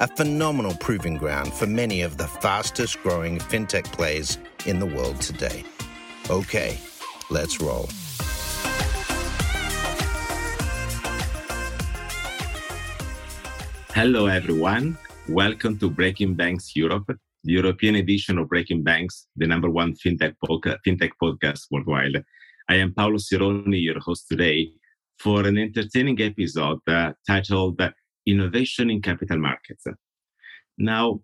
a phenomenal proving ground for many of the fastest growing fintech plays in the world today. Okay, let's roll. Hello, everyone. Welcome to Breaking Banks Europe, the European edition of Breaking Banks, the number one fintech, podca- fintech podcast worldwide. I am Paolo Sironi, your host today, for an entertaining episode uh, titled Innovation in Capital Markets. Now,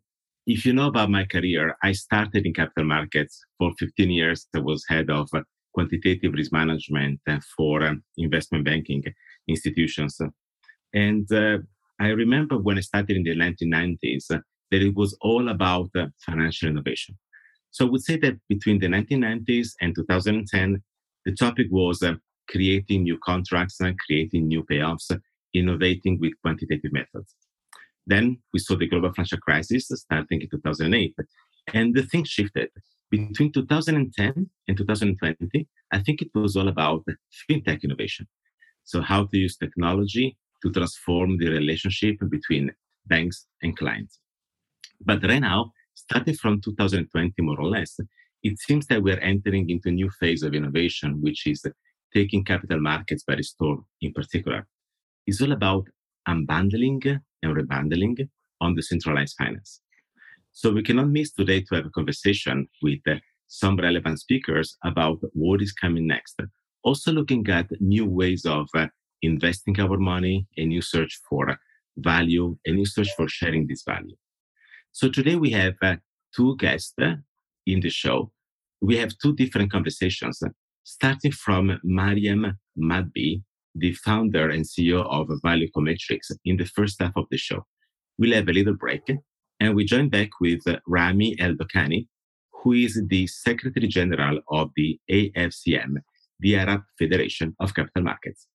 if you know about my career, I started in capital markets for 15 years. I was head of quantitative risk management for investment banking institutions. And uh, I remember when I started in the 1990s that it was all about uh, financial innovation. So I would say that between the 1990s and 2010, the topic was uh, creating new contracts and creating new payoffs, innovating with quantitative methods. Then we saw the global financial crisis starting in 2008, and the thing shifted. Between 2010 and 2020, I think it was all about fintech innovation. So, how to use technology to transform the relationship between banks and clients. But right now, starting from 2020, more or less, it seems that we're entering into a new phase of innovation, which is taking capital markets by storm in particular. It's all about unbundling and rebundling on the centralized finance. So we cannot miss today to have a conversation with some relevant speakers about what is coming next. Also looking at new ways of uh, investing our money, a new search for value, a new search for sharing this value. So today we have uh, two guests uh, in the show. We have two different conversations, starting from Mariam Madbi, the founder and CEO of Value Ecometrics, in the first half of the show. We'll have a little break and we join back with Rami El Dokani, who is the Secretary General of the AFCM, the Arab Federation of Capital Markets.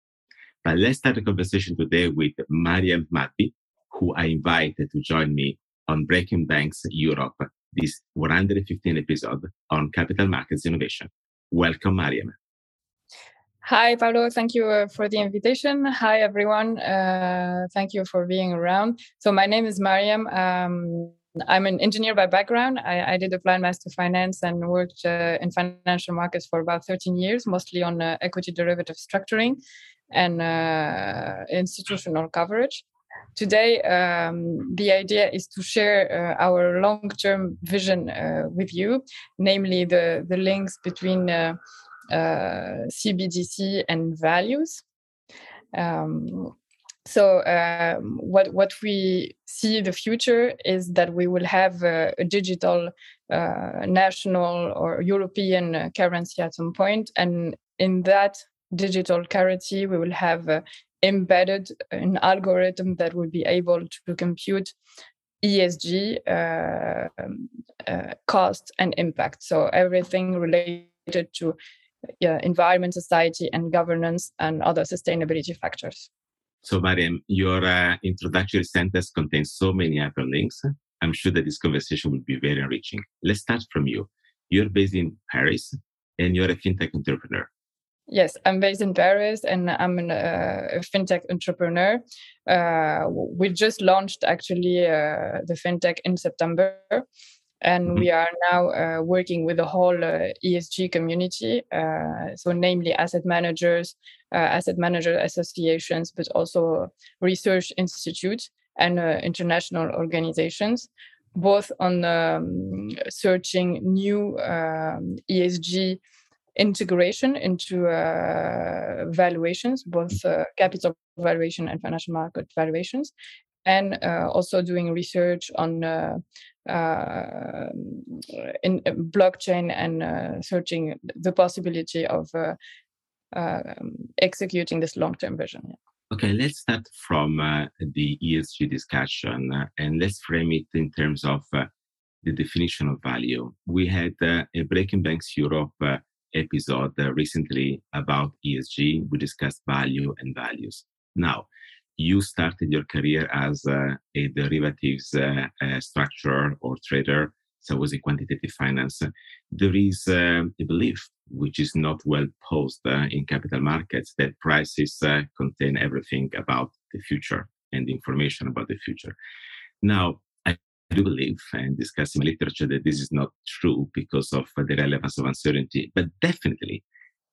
But let's start the conversation today with Mariam Madbi, who I invited to join me on Breaking Banks Europe, this 115 episode on capital markets innovation. Welcome, Mariam. Hi, Paolo. Thank you uh, for the invitation. Hi, everyone. Uh, thank you for being around. So, my name is Mariam. Um, I'm an engineer by background. I, I, did applied master finance and worked uh, in financial markets for about 13 years, mostly on uh, equity derivative structuring and uh, institutional coverage. Today, um, the idea is to share uh, our long-term vision with you, namely the the links between CBDC and values. Um, so um, what what we see the future is that we will have a, a digital uh, national or European uh, currency at some point, and in that digital currency, we will have uh, embedded an algorithm that will be able to compute ESG uh, um, uh, cost and impact. So everything related to yeah, environment, society, and governance, and other sustainability factors. So, Mariam, your uh, introductory sentence contains so many hyperlinks. I'm sure that this conversation will be very enriching. Let's start from you. You're based in Paris and you're a fintech entrepreneur. Yes, I'm based in Paris and I'm an, uh, a fintech entrepreneur. Uh, we just launched actually uh, the fintech in September and mm-hmm. we are now uh, working with the whole uh, ESG community, uh, so namely asset managers, uh, asset manager associations, but also research institutes and uh, international organizations, both on um, searching new um, ESG integration into uh, valuations, both capital valuation and financial market valuations, and also doing research on uh, in uh, blockchain and uh, searching the possibility of um, executing this long-term vision. Okay, let's start from uh, the ESG discussion uh, and let's frame it in terms of uh, the definition of value. We had uh, a Breaking Banks Europe uh, episode uh, recently about ESG. We discussed value and values. Now, you started your career as a derivatives structurer or trader so was a quantitative finance. There is uh, a belief, which is not well posed uh, in capital markets, that prices uh, contain everything about the future and information about the future. Now, I do believe and discuss in literature that this is not true because of the relevance of uncertainty. But definitely,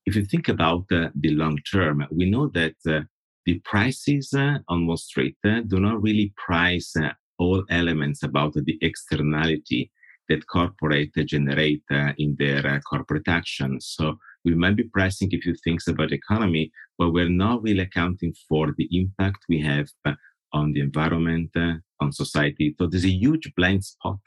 if you think about uh, the long term, we know that uh, the prices uh, on Wall Street do not really price all elements about the externality that corporate generate uh, in their uh, corporate actions. So we might be pricing a few things about the economy, but we're not really accounting for the impact we have uh, on the environment, uh, on society. So there's a huge blind spot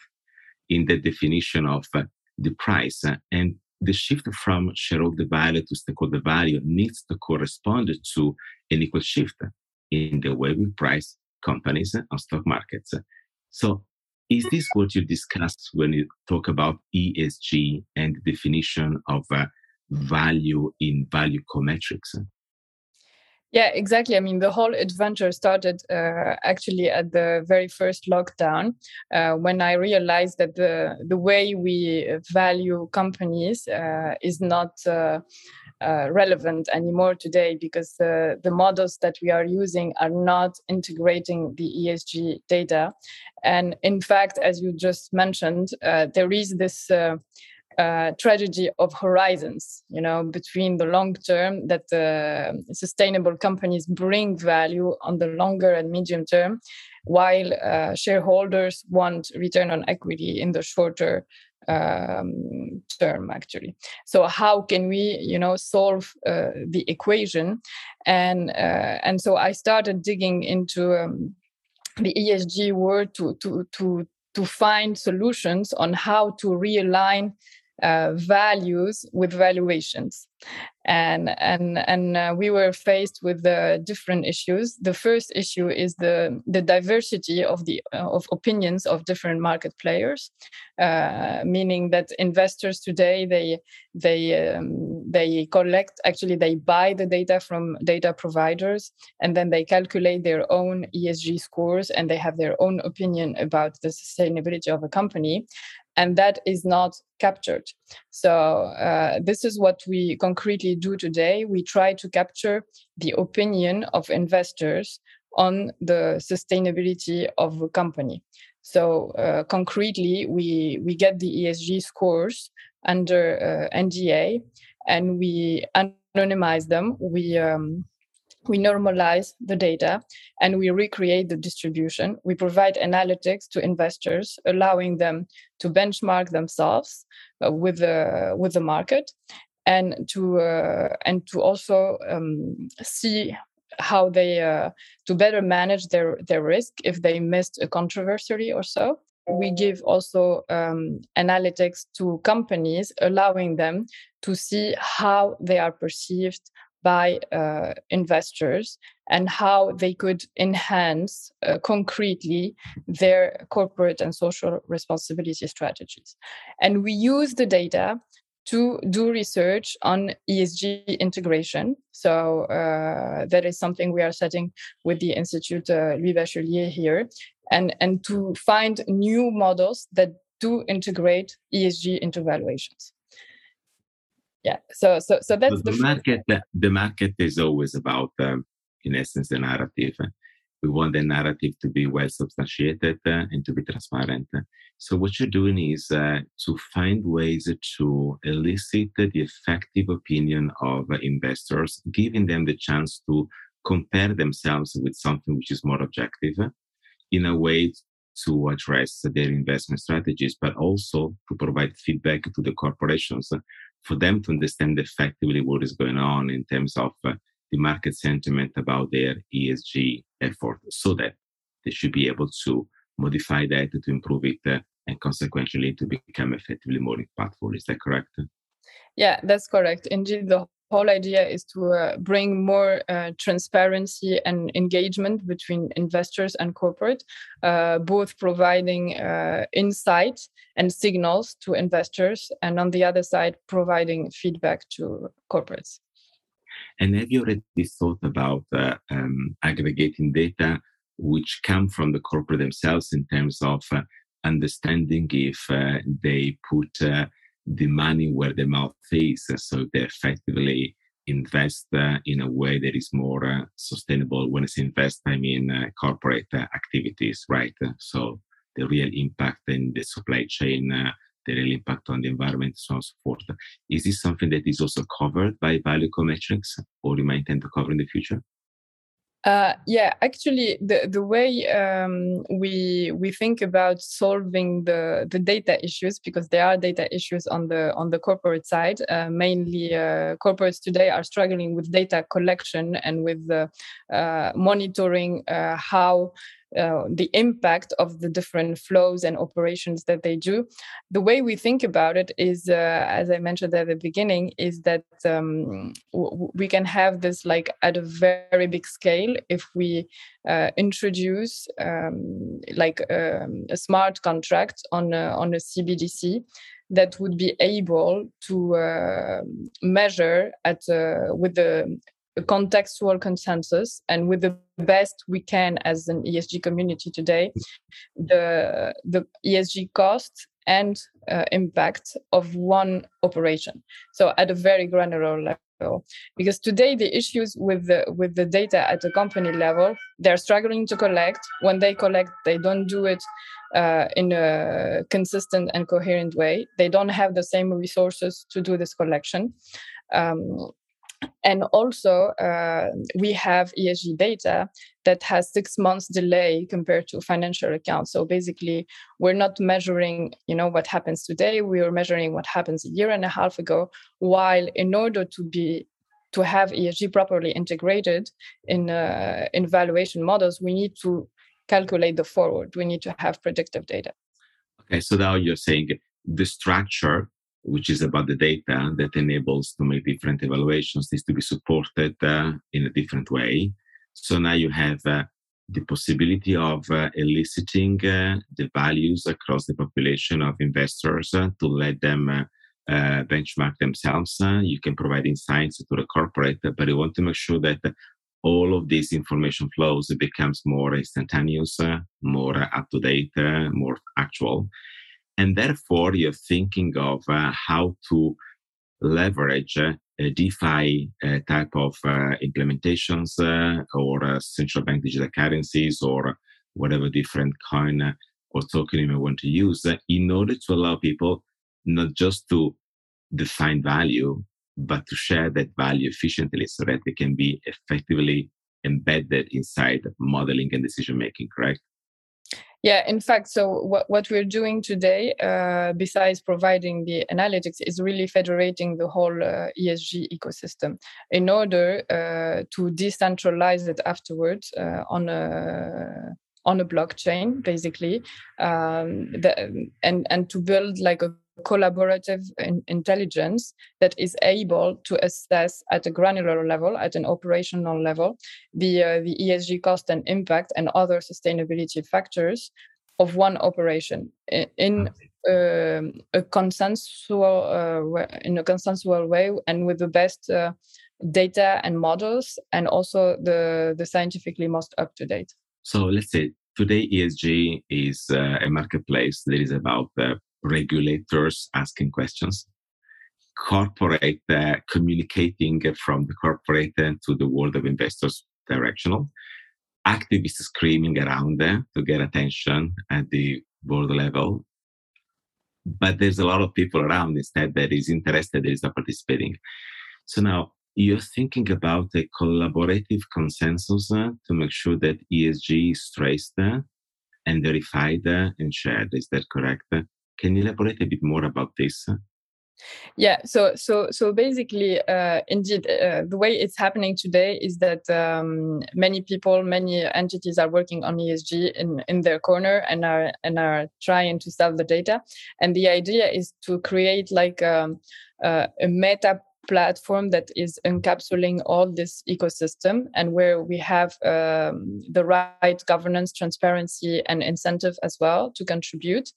in the definition of uh, the price. Uh, and the shift from shareholder value to stakeholder value needs to correspond to an equal shift in the way we price companies on stock markets. So is this what you discuss when you talk about ESG and definition of uh, value in value cometrics? Yeah, exactly. I mean, the whole adventure started uh, actually at the very first lockdown uh, when I realized that the the way we value companies uh, is not uh, uh, relevant anymore today because the, models that we are using are not integrating the ESG data. And in fact, as you just mentioned, uh, there is this uh, uh tragedy of horizons, you know, between the long term that the sustainable companies bring value on the longer and medium term, while uh, shareholders want return on equity in the shorter um, term actually. So how can we you know solve uh, the equation? And uh, and so i started digging into um, the esg world to to to to find solutions on how to realign uh, values with valuations. And and and uh, we were faced with the different issues. The first issue is the the diversity of the uh, of opinions of different market players uh, meaning that investors today they they um, they collect actually they buy the data from data providers and then they calculate their own esg scores and they have their own opinion about the sustainability of a company and that is not captured. So uh, this is what we concretely do today. We try to capture the opinion of investors on the sustainability of a company. So uh, concretely, we we get the ESG scores under uh, NDA, and we anonymize them. We um, we normalize the data and we recreate the distribution. We provide analytics to investors, allowing them to benchmark themselves uh, with the with the market, and to uh, and to also um, see how they uh, to better manage their their risk if they missed a controversy or so. We give also um, analytics to companies, allowing them to see how they are perceived by uh, investors and how they could enhance uh, concretely their corporate and social responsibility strategies. And we use the data to do research on ESG integration. So uh, that is something we are setting with the Institute uh, Louis Bachelier here, and and to find new models that do integrate ESG into valuations yeah so so so that's the, the market the market is always about um, in essence the narrative. We want the narrative to be well substantiated uh, and to be transparent. So what you're doing is uh, to find ways to elicit the effective opinion of investors giving them the chance to compare themselves with something which is more objective in a way to address their investment strategies, but also to provide feedback to the corporations for them to understand effectively what is going on in terms of uh, the market sentiment about their ESG effort so that they should be able to modify that to improve it uh, and consequently to become effectively more impactful. Is that correct? Yeah, that's correct. Indeed, the whole idea is to uh, bring more uh, transparency and engagement between investors and corporate, uh, both providing uh, insight and signals to investors, and on the other side, providing feedback to corporates. And have you already thought about uh, um, aggregating data which come from the corporate themselves in terms of uh, understanding if they put the money where the mouth is. So they effectively invest uh, in a way that is more uh, sustainable. When I say invest, I mean uh, corporate uh, activities, right? So the real impact in the supply chain, uh, the real impact on the environment, so on and so forth. Is this something that is also covered by Value Metrics or you might intend to cover in the future? Uh, yeah, actually, the the way um, we we think about solving the the data issues because there are data issues on the on the corporate side. Uh, mainly, uh, corporates today are struggling with data collection and with uh, monitoring uh, how uh, the impact of the different flows and operations that they do. The way we think about it is, uh, as I mentioned at the beginning, is that um, w- we can have this like at a very big scale if we uh, introduce um, like um, a smart contract on a, on a CBDC that would be able to uh, measure at uh, with the a contextual consensus and with the best we can as an ESG community today, the the ESG cost and uh, impact of one operation. So at a very granular level, because today the issues with the with the data at the company level, they're struggling to collect. When they collect, they don't do it uh, in a consistent and coherent way. They don't have the same resources to do this collection. Um, and also uh, we have esg data that has six months delay compared to financial accounts. So basically we're not measuring you know what happens today. We are measuring what happens a year and a half ago while in order to be to have esg properly integrated in uh, in valuation models we need to calculate the forward. We need to have predictive data. Okay so now you're saying the structure which is about the data that enables to make different evaluations, needs to be supported uh, in a different way. So now you have uh, the possibility of uh, eliciting uh, the values across the population of investors uh, to let them uh, benchmark themselves. you can provide insights to the corporate, but you want to make sure that all of these information flows becomes more instantaneous, more up to date, more actual and therefore you're thinking of uh, how to leverage uh, DeFi uh, type of uh, implementations uh, or uh, central bank digital currencies or whatever different coin or token you may want to use in order to allow people not just to define value, but to share that value efficiently so that they can be effectively embedded inside modeling and decision making, correct? Yeah, in fact, so what, what we're doing today, uh, besides providing the analytics, is really federating the whole uh, ESG ecosystem in order uh, to decentralize it afterwards uh, on a on a blockchain, basically, um, the, and and to build like a collaborative in intelligence that is able to assess at a granular level, at an operational level, the uh, the ESG cost and impact and other sustainability factors of one operation in uh, a consensual uh, in a consensual way and with the best uh, data and models and also the the scientifically most up to date. So let's say today ESG is uh, a marketplace that is about uh, regulators asking questions, corporate uh, communicating from the corporate to the world of investors directional, activists screaming around there to get attention at the board level. But there's a lot of people around instead that is interested, is not participating. So now you're thinking about a collaborative consensus uh, to make sure that ESG is traced uh, and verified uh, and shared. Is that correct? Can you elaborate a bit more about this? yeah so so so basically uh, indeed uh, the way it's happening today is that um, many people many entities are working on esg in in their corner and are and are trying to sell the data and the idea is to create like um, uh, a meta platform that is encapsulating all this ecosystem and where we have um, the right governance, transparency, and incentive as well to contribute.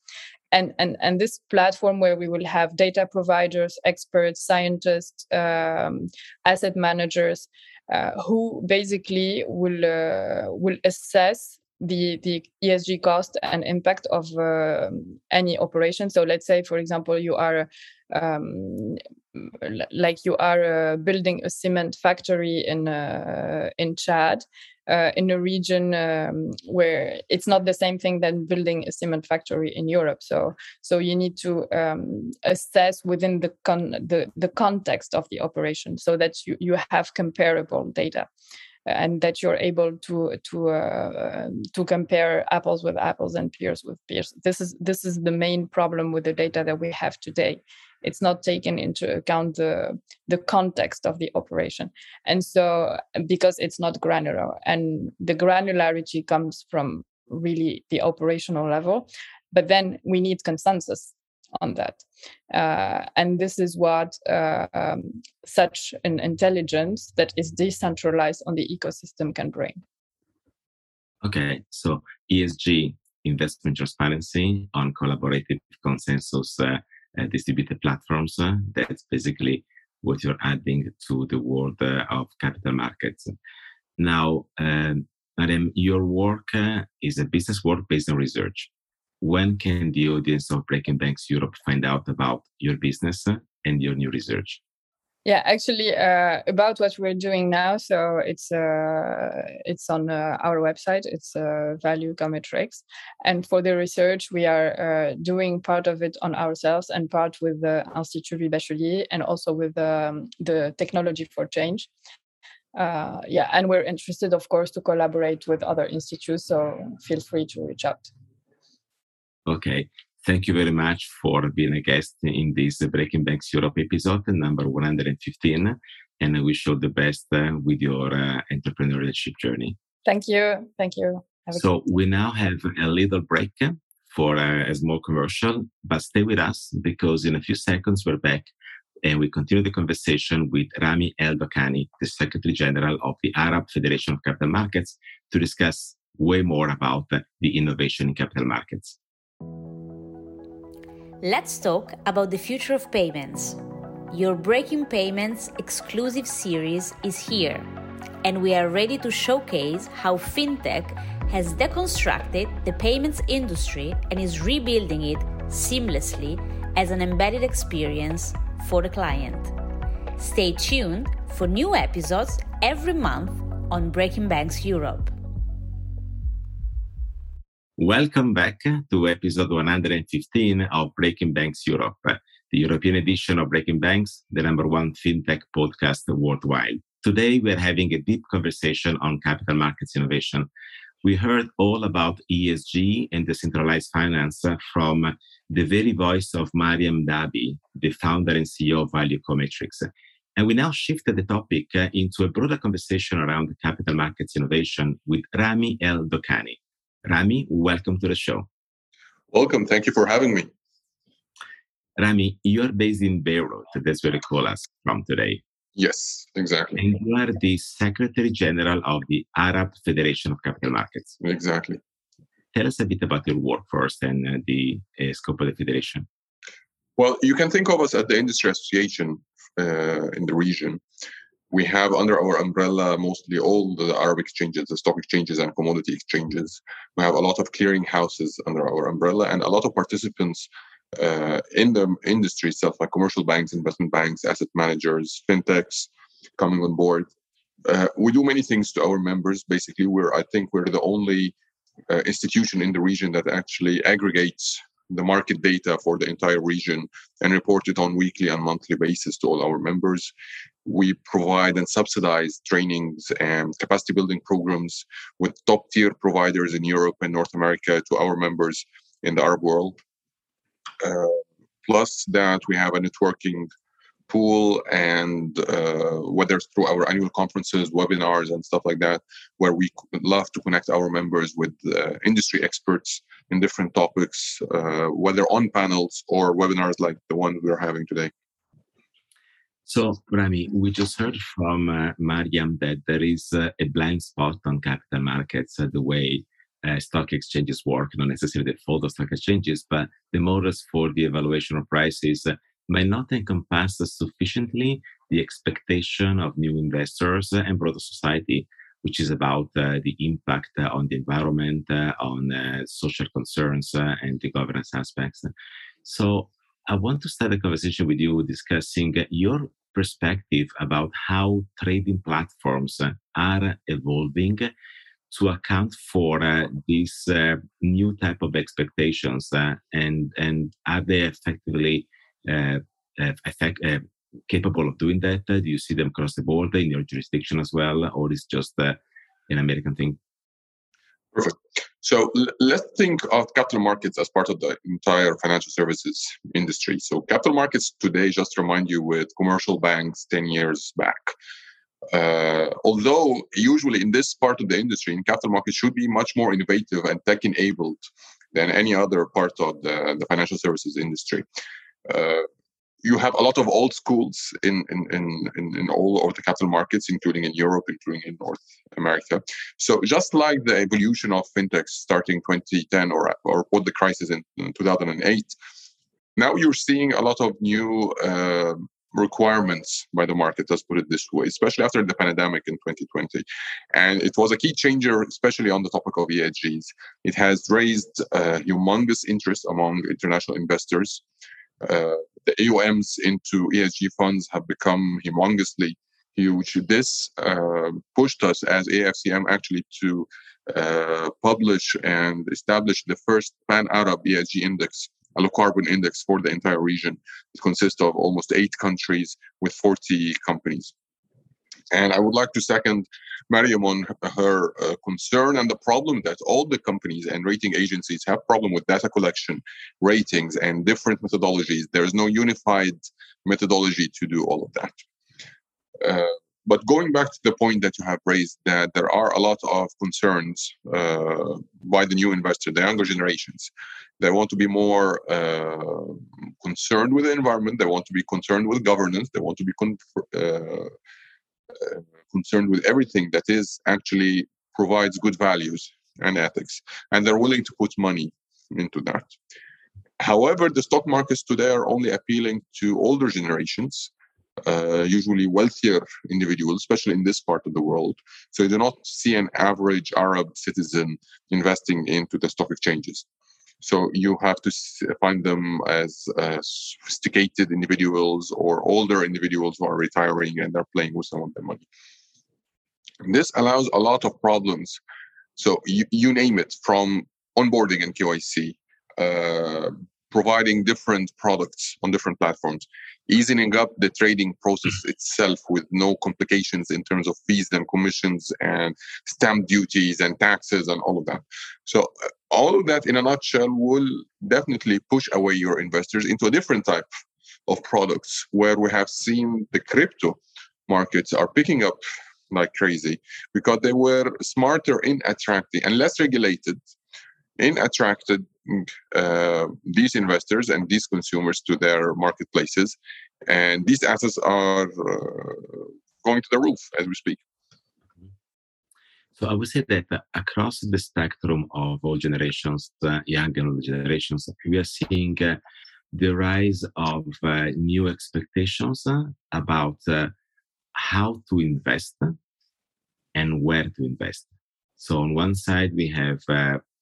And, and, and this platform where we will have data providers, experts, scientists, um, asset managers, uh, who basically will uh, will assess the the ESG cost and impact of uh, any operation. So let's say, for example, you are um, like you are uh, building a cement factory in uh, in Chad, uh, in a region um, where it's not the same thing than building a cement factory in Europe. So so you need to um, assess within the con the the context of the operation so that you you have comparable data and that you're able to to uh, to compare apples with apples and peers with peers this is this is the main problem with the data that we have today it's not taken into account the the context of the operation and so because it's not granular and the granularity comes from really the operational level but then we need consensus on that. Uh, and this is what uh, um, such an intelligence that is decentralized on the ecosystem can bring. Okay, so ESG, investment transparency on collaborative consensus uh, distributed platforms, uh, that's basically what you're adding to the world uh, of capital markets. Now, um, Madam, your work is a business work based on research when can the audience of Breaking Banks Europe find out about your business and your new research? Yeah, actually, uh, about what we're doing now. So it's uh, it's on uh, our website. It's uh, Value Cometrics, and for the research, we are uh, doing part of it on ourselves and part with the Institut Louis Bachelier and also with um, the Technology for Change. Uh, yeah, and we're interested, of course, to collaborate with other institutes. So feel free to reach out. Okay. Thank you very much for being a guest in this Breaking Banks Europe episode, number 115. And I wish you all the best uh, with your uh, entrepreneurship journey. Thank you. Thank you. so we now have a little break for a, a small commercial, but stay with us because in a few seconds we're back and we continue the conversation with Rami El Dokhani, the Secretary General of the Arab Federation of Capital Markets, to discuss way more about the innovation in capital markets. Let's talk about the future of payments. Your Breaking Payments exclusive series is here, and we are ready to showcase how fintech has deconstructed the payments industry and is rebuilding it seamlessly as an embedded experience for the client. Stay tuned for new episodes every month on Breaking Banks Europe. Welcome back to episode 115 of Breaking Banks Europe, the European edition of Breaking Banks, the number one fintech podcast worldwide. Today, we're having a deep conversation on capital markets innovation. We heard all about ESG and decentralized finance from the very voice of Mariam Dabi, the founder and CEO of Value Cometrics. And we now shifted the topic into a broader conversation around capital markets innovation with Rami El Dokhani. Rami, welcome to the show. Welcome. Thank you for having me. Rami, you're based in Beirut. That's where you call us from today. Yes, exactly. And you are the Secretary General of the Arab Federation of Capital Markets. Exactly. Tell us a bit about your work first and uh, the uh, scope of the federation. Well, you can think of us as the industry association uh, in the region we have under our umbrella mostly all the Arab exchanges, the stock exchanges and commodity exchanges. We have a lot of clearing houses under our umbrella and a lot of participants uh, in the industry itself, like commercial banks, investment banks, asset managers, fintechs coming on board. Uh, we do many things to our members. Basically, we're I think we're the only uh, institution in the region that actually aggregates the market data for the entire region and report it on weekly and monthly basis to all our members. We provide and subsidize trainings and capacity building programs with top tier providers in Europe and North America to our members in the Arab world. Uh, plus that we have a networking pool and uh, whether it's through our annual conferences webinars and stuff like that where we love to connect our members with uh, industry experts in different topics uh, whether on panels or webinars like the one we're having today So, Rami, we just heard from uh, Mariam that there is uh, a blind spot on capital markets, uh, the way uh, stock exchanges work, not necessarily the fault of stock exchanges, but the models for the evaluation of prices uh, may not encompass sufficiently the expectation of new investors and broader society, which is about uh, the impact on the environment, on social concerns, and the governance aspects. So, I want to start a conversation with you discussing your perspective about how trading platforms are evolving to account for uh, these uh, new type of expectations uh, and and are they effectively uh, uh, effect, uh, capable of doing that? Do you see them across the border in your jurisdiction as well or is just an american thing so let's think of capital markets as part of the entire financial services industry. So capital markets today, just to remind you, with commercial banks 10 years back. Uh, although usually in this part of the industry, in capital markets should be much more innovative and tech enabled than any other part of the, the financial services industry. Uh, you have a lot of old schools in in, in, in, all of the capital markets, including in Europe, including in North America. So just like the evolution of fintech starting 2010 or or what the crisis in, 2008, now you're seeing a lot of new uh, requirements by the market let's put it this way especially after the pandemic in 2020 and it was a key changer especially on the topic of esgs it has raised uh, humongous interest among international investors the AUMs into ESG funds have become humongously huge. This uh, pushed us as AFCM actually to uh, publish and establish the first pan Arab ESG index, a low carbon index for the entire region. It consists of almost eight countries with 40 companies. And I would like to second Mariam on her uh, concern and the problem that all the companies and rating agencies have problem with data collection, ratings, and different methodologies. There is no unified methodology to do all of that. Uh, but going back to the point that you have raised, that there are a lot of concerns uh, by the new investor, the younger generations. They want to be more uh, concerned with the environment. They want to be concerned with governance. They want to be con- uh, uh, concerned with everything that is actually provides good values and ethics, and they're willing to put money into that. However, the stock markets today are only appealing to older generations, uh, usually wealthier individuals, especially in this part of the world. So you do not see an average Arab citizen investing into the stock exchanges. So you have to find them as uh, sophisticated individuals or older individuals who are retiring and they're playing with some of their money. And this allows a lot of problems. So you, you name it from onboarding and KYC, uh, providing different products on different platforms, easing up the trading process itself with no complications in terms of fees and commissions and stamp duties and taxes and all of that. So uh, all of that in a nutshell will definitely push away your investors into a different type of products where we have seen the crypto markets are picking up like crazy because they were smarter in attracting and less regulated in attracted uh, these investors and these consumers to their marketplaces and these assets are uh, going to the roof as we speak so I would say that uh, across the spectrum of all generations, uh, young and old generations, we are seeing uh, the rise of uh, new expectations uh, about uh, how to invest and where to invest. So on one side, we have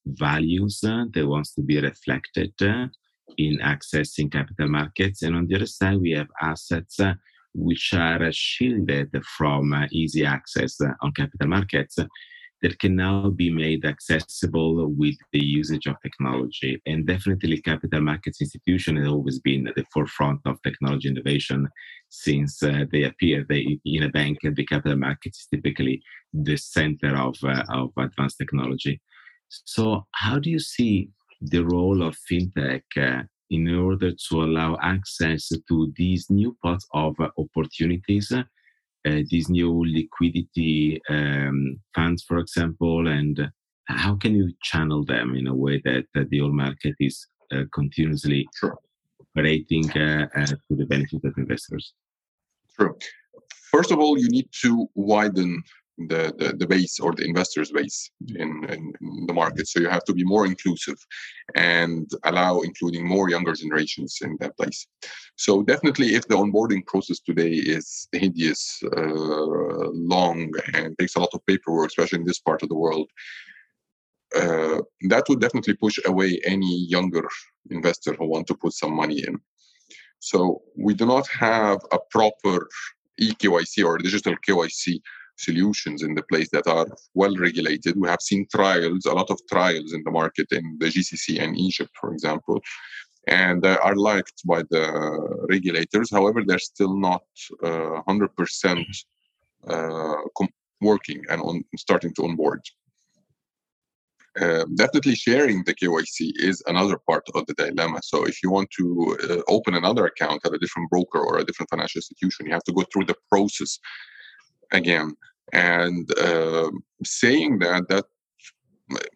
values that wants to be reflected in accessing capital markets, and on the other side, we have assets which are shielded from uh, easy access uh, on capital markets that can now be made accessible with the usage of technology. And definitely, capital markets institution has always been at the forefront of technology innovation since uh, they appeared. They, in a bank, the capital markets is typically the center of, uh, of advanced technology. So, how do you see the role of fintech uh, in order to allow access to these new pots of opportunities, uh, these new liquidity um, funds, for example, and how can you channel them in a way that, that the whole market is uh, continuously sure. operating uh, uh, to the benefit of investors? True. First of all, you need to widen the, the, the base or the investors base in, in, in, the market. So you have to be more inclusive and allow including more younger generations in that place. So definitely, if the onboarding process today is hideous, uh, long, and takes a lot of paperwork, especially in this part of the world, uh, that would definitely push away any younger investor who want to put some money in. So we do not have a proper eKYC or digital KYC solutions in the place that are well regulated. We have seen trials, a lot of trials in the market in the GCC and Egypt, for example, and uh, are liked by the regulators. However, they're still not uh, 100% uh, com- working and on starting to onboard. Uh, definitely sharing the KYC is another part of the dilemma. So, if you want to uh, open another account at a different broker or a different financial institution, you have to go through the process again. And uh, saying that, that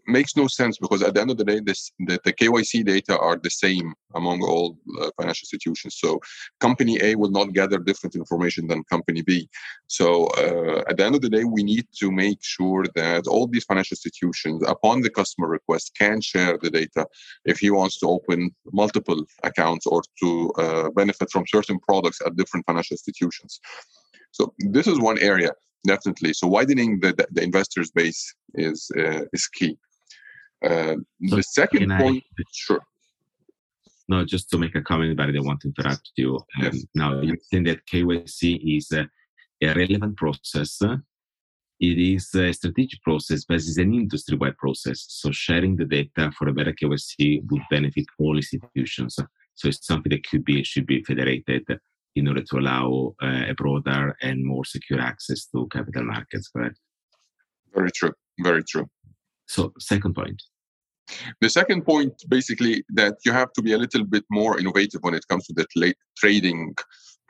makes no sense because at the end of the day, this the, the KYC data are the same among all uh, financial institutions. So company A will not gather different information than company B. So uh, at the end of the day, we need to make sure that all these financial institutions, upon the customer request, can share the data if he wants to open multiple accounts or to uh, benefit from certain products at different financial institutions. So this is one area definitely. So widening the, the, the investors base is uh, is key. Uh, so the second point, I, sure. No, just to make a comment, but I don't want to interrupt you. Um, yes. Now, you think that KYC is a, a relevant process. It is a strategic process, but it's an industry-wide process. So sharing the data for a better KYC would benefit all institutions. So it's something that could be should be federated in order to allow uh, a broader and more secure access to capital markets, correct? Very true. Very true. So, second point. The second point, basically, that you have to be a little bit more innovative when it comes to the late trading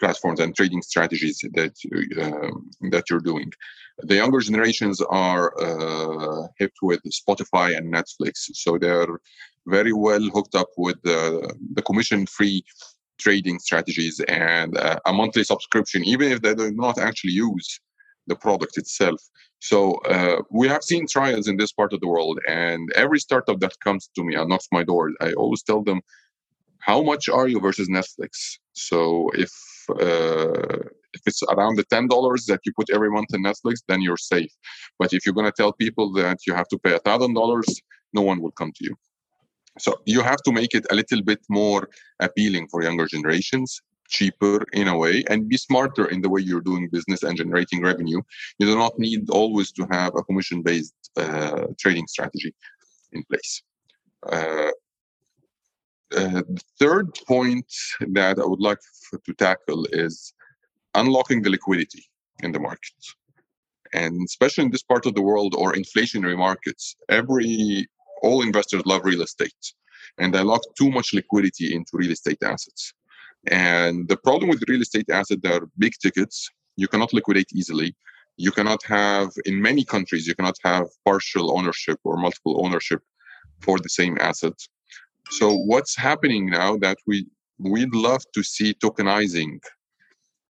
platforms and trading strategies that uh, that you're doing. The younger generations are uh, hip with Spotify and Netflix, so they're very well hooked up with uh, the commission-free trading strategies and uh, a monthly subscription, even if they do not actually use the product itself. So uh, we have seen trials in this part of the world, and every startup that comes to me and knocks my door, I always tell them, "How much are you versus Netflix?" So if uh, if it's around the ten dollars that you put every month in Netflix, then you're safe. But if you're going to tell people that you have to pay a thousand dollars, no one will come to you. So you have to make it a little bit more appealing for younger generations, cheaper in a way, and be smarter in the way you're doing business and generating revenue. You do not need always to have a commission based uh, trading strategy in place. Uh, uh, the third point that I would like to tackle is unlocking the liquidity in the market. And especially in this part of the world or inflationary markets, every all investors love real estate and they lock too much liquidity into real estate assets. And the problem with real estate assets, they're big tickets. You cannot liquidate easily. You cannot have, in many countries, you cannot have partial ownership or multiple ownership for the same asset. So what's happening now that we we'd love to see tokenizing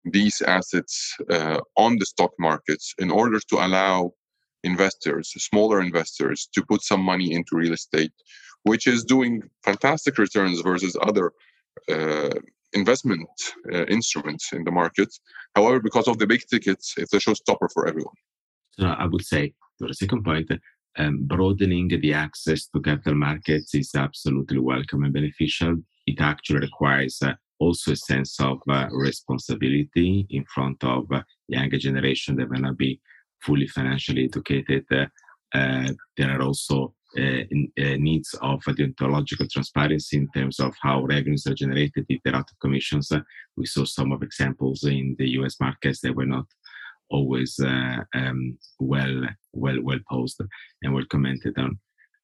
these assets uh, on the stock markets in order to allow investors, smaller investors, to put some money into real estate, which is doing fantastic returns versus other uh, investment uh, instruments in the market. However, because of the big tickets, it's a showstopper for everyone. So I would say, to the second point, um, broadening the access to capital markets is absolutely welcome and beneficial. It actually requires uh, also a sense of uh, responsibility in front of uh, younger generation that may not be fully financially educated. Uh, there are also uh, in, uh, needs of deontological transparency in terms of how revenues are generated if they're out of commissions. we saw some of examples in the US markets that were not always um, well well well posed and well commented on.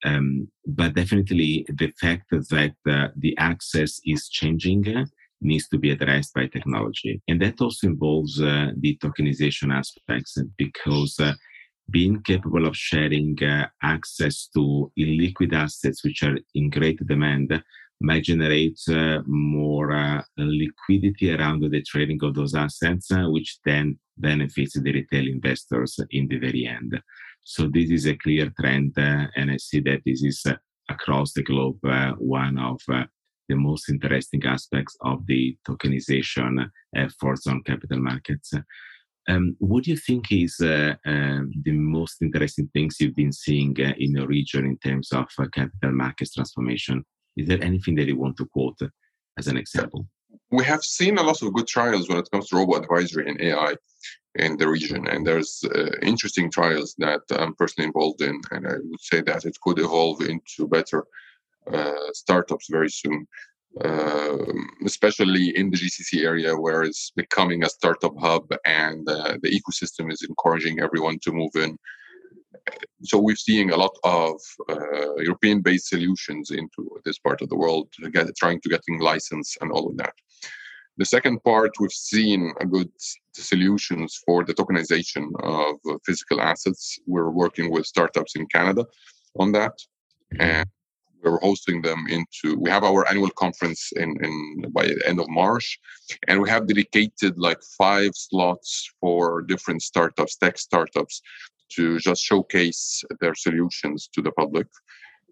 Um, but definitely the fact that uh, the access is changing needs to be addressed by technology. And that also involves uh, the tokenization aspects because uh, being capable of sharing uh, access to illiquid assets which are in great demand might generate uh, more uh, liquidity around the trading of those assets, uh, which then benefits the retail investors in the very end. So this is a clear trend, uh, and I see that this is uh, across the globe one of the most interesting aspects of the tokenization efforts on capital markets. Um, what do you think is uh, uh, the most interesting things you've been seeing uh, in your region in terms of uh, capital markets transformation? Is there anything that you want to quote as an example? We have seen a lot of good trials when it comes to robo advisory and AI in the region, and there's uh, interesting trials that I'm personally involved in, and I would say that it could evolve into better startups very soon. Um, especially in the GCC area where it's becoming a startup hub and uh, the ecosystem is encouraging everyone to move in. So we're seeing a lot of uh, European-based solutions into this part of the world, to get, trying to getting license and all of that. The second part, we've seen a good solutions for the tokenization of physical assets. We're working with startups in Canada on that, and we're hosting them into we have our annual conference in, in by the end of march and we have dedicated like five slots for different startups tech startups to just showcase their solutions to the public.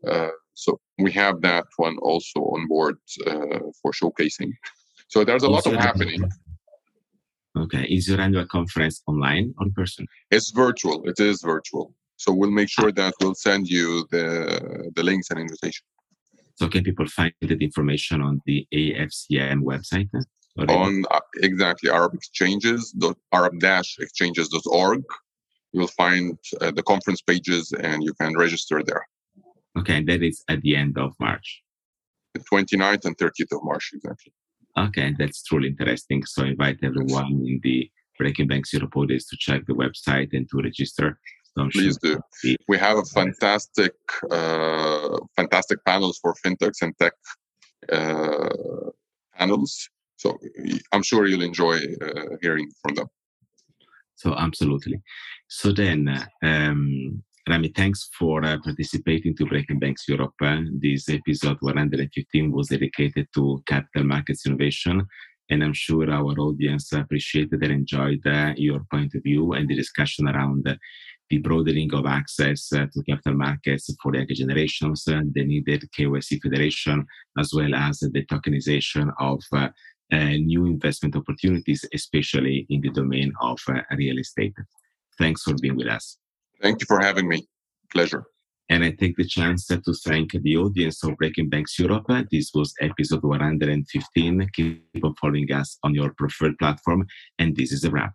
Uh, so we have that one also on board uh, for showcasing. So there's a lot of happening. Okay is your annual conference online or in person it's virtual it is virtual so we'll make sure that we'll send you the the links and invitation. So can people find the information on the AFCM website? On uh, exactly Arab exchanges arab-exchanges.org. You'll find uh, the conference pages and you can register there. Okay, and that is at the end of March. The 29th and 30th of March, exactly. Okay, that's truly interesting. So I invite everyone in the Breaking Banks Europe audience to check the website and to register. Please do. We have a fantastic, uh, fantastic panels for fintechs and tech uh, panels. So I'm sure you'll enjoy uh, hearing from them. So absolutely. So then, um, Rami, thanks for uh, participating to Breaking Banks Europe. Uh, this episode 115 was dedicated to capital markets innovation. And I'm sure our audience appreciated and enjoyed uh, your point of view and the discussion around the broadening of access uh, to capital markets for the younger generations, uh, the needed KYC federation, as well as the tokenization of uh, new investment opportunities, especially in the domain of real estate. Thanks for being with us. Thank you for having me. Pleasure. And I take the chance to thank the audience of Breaking Banks Europe. This was episode 115. Keep on following us on your preferred platform. And this is a wrap.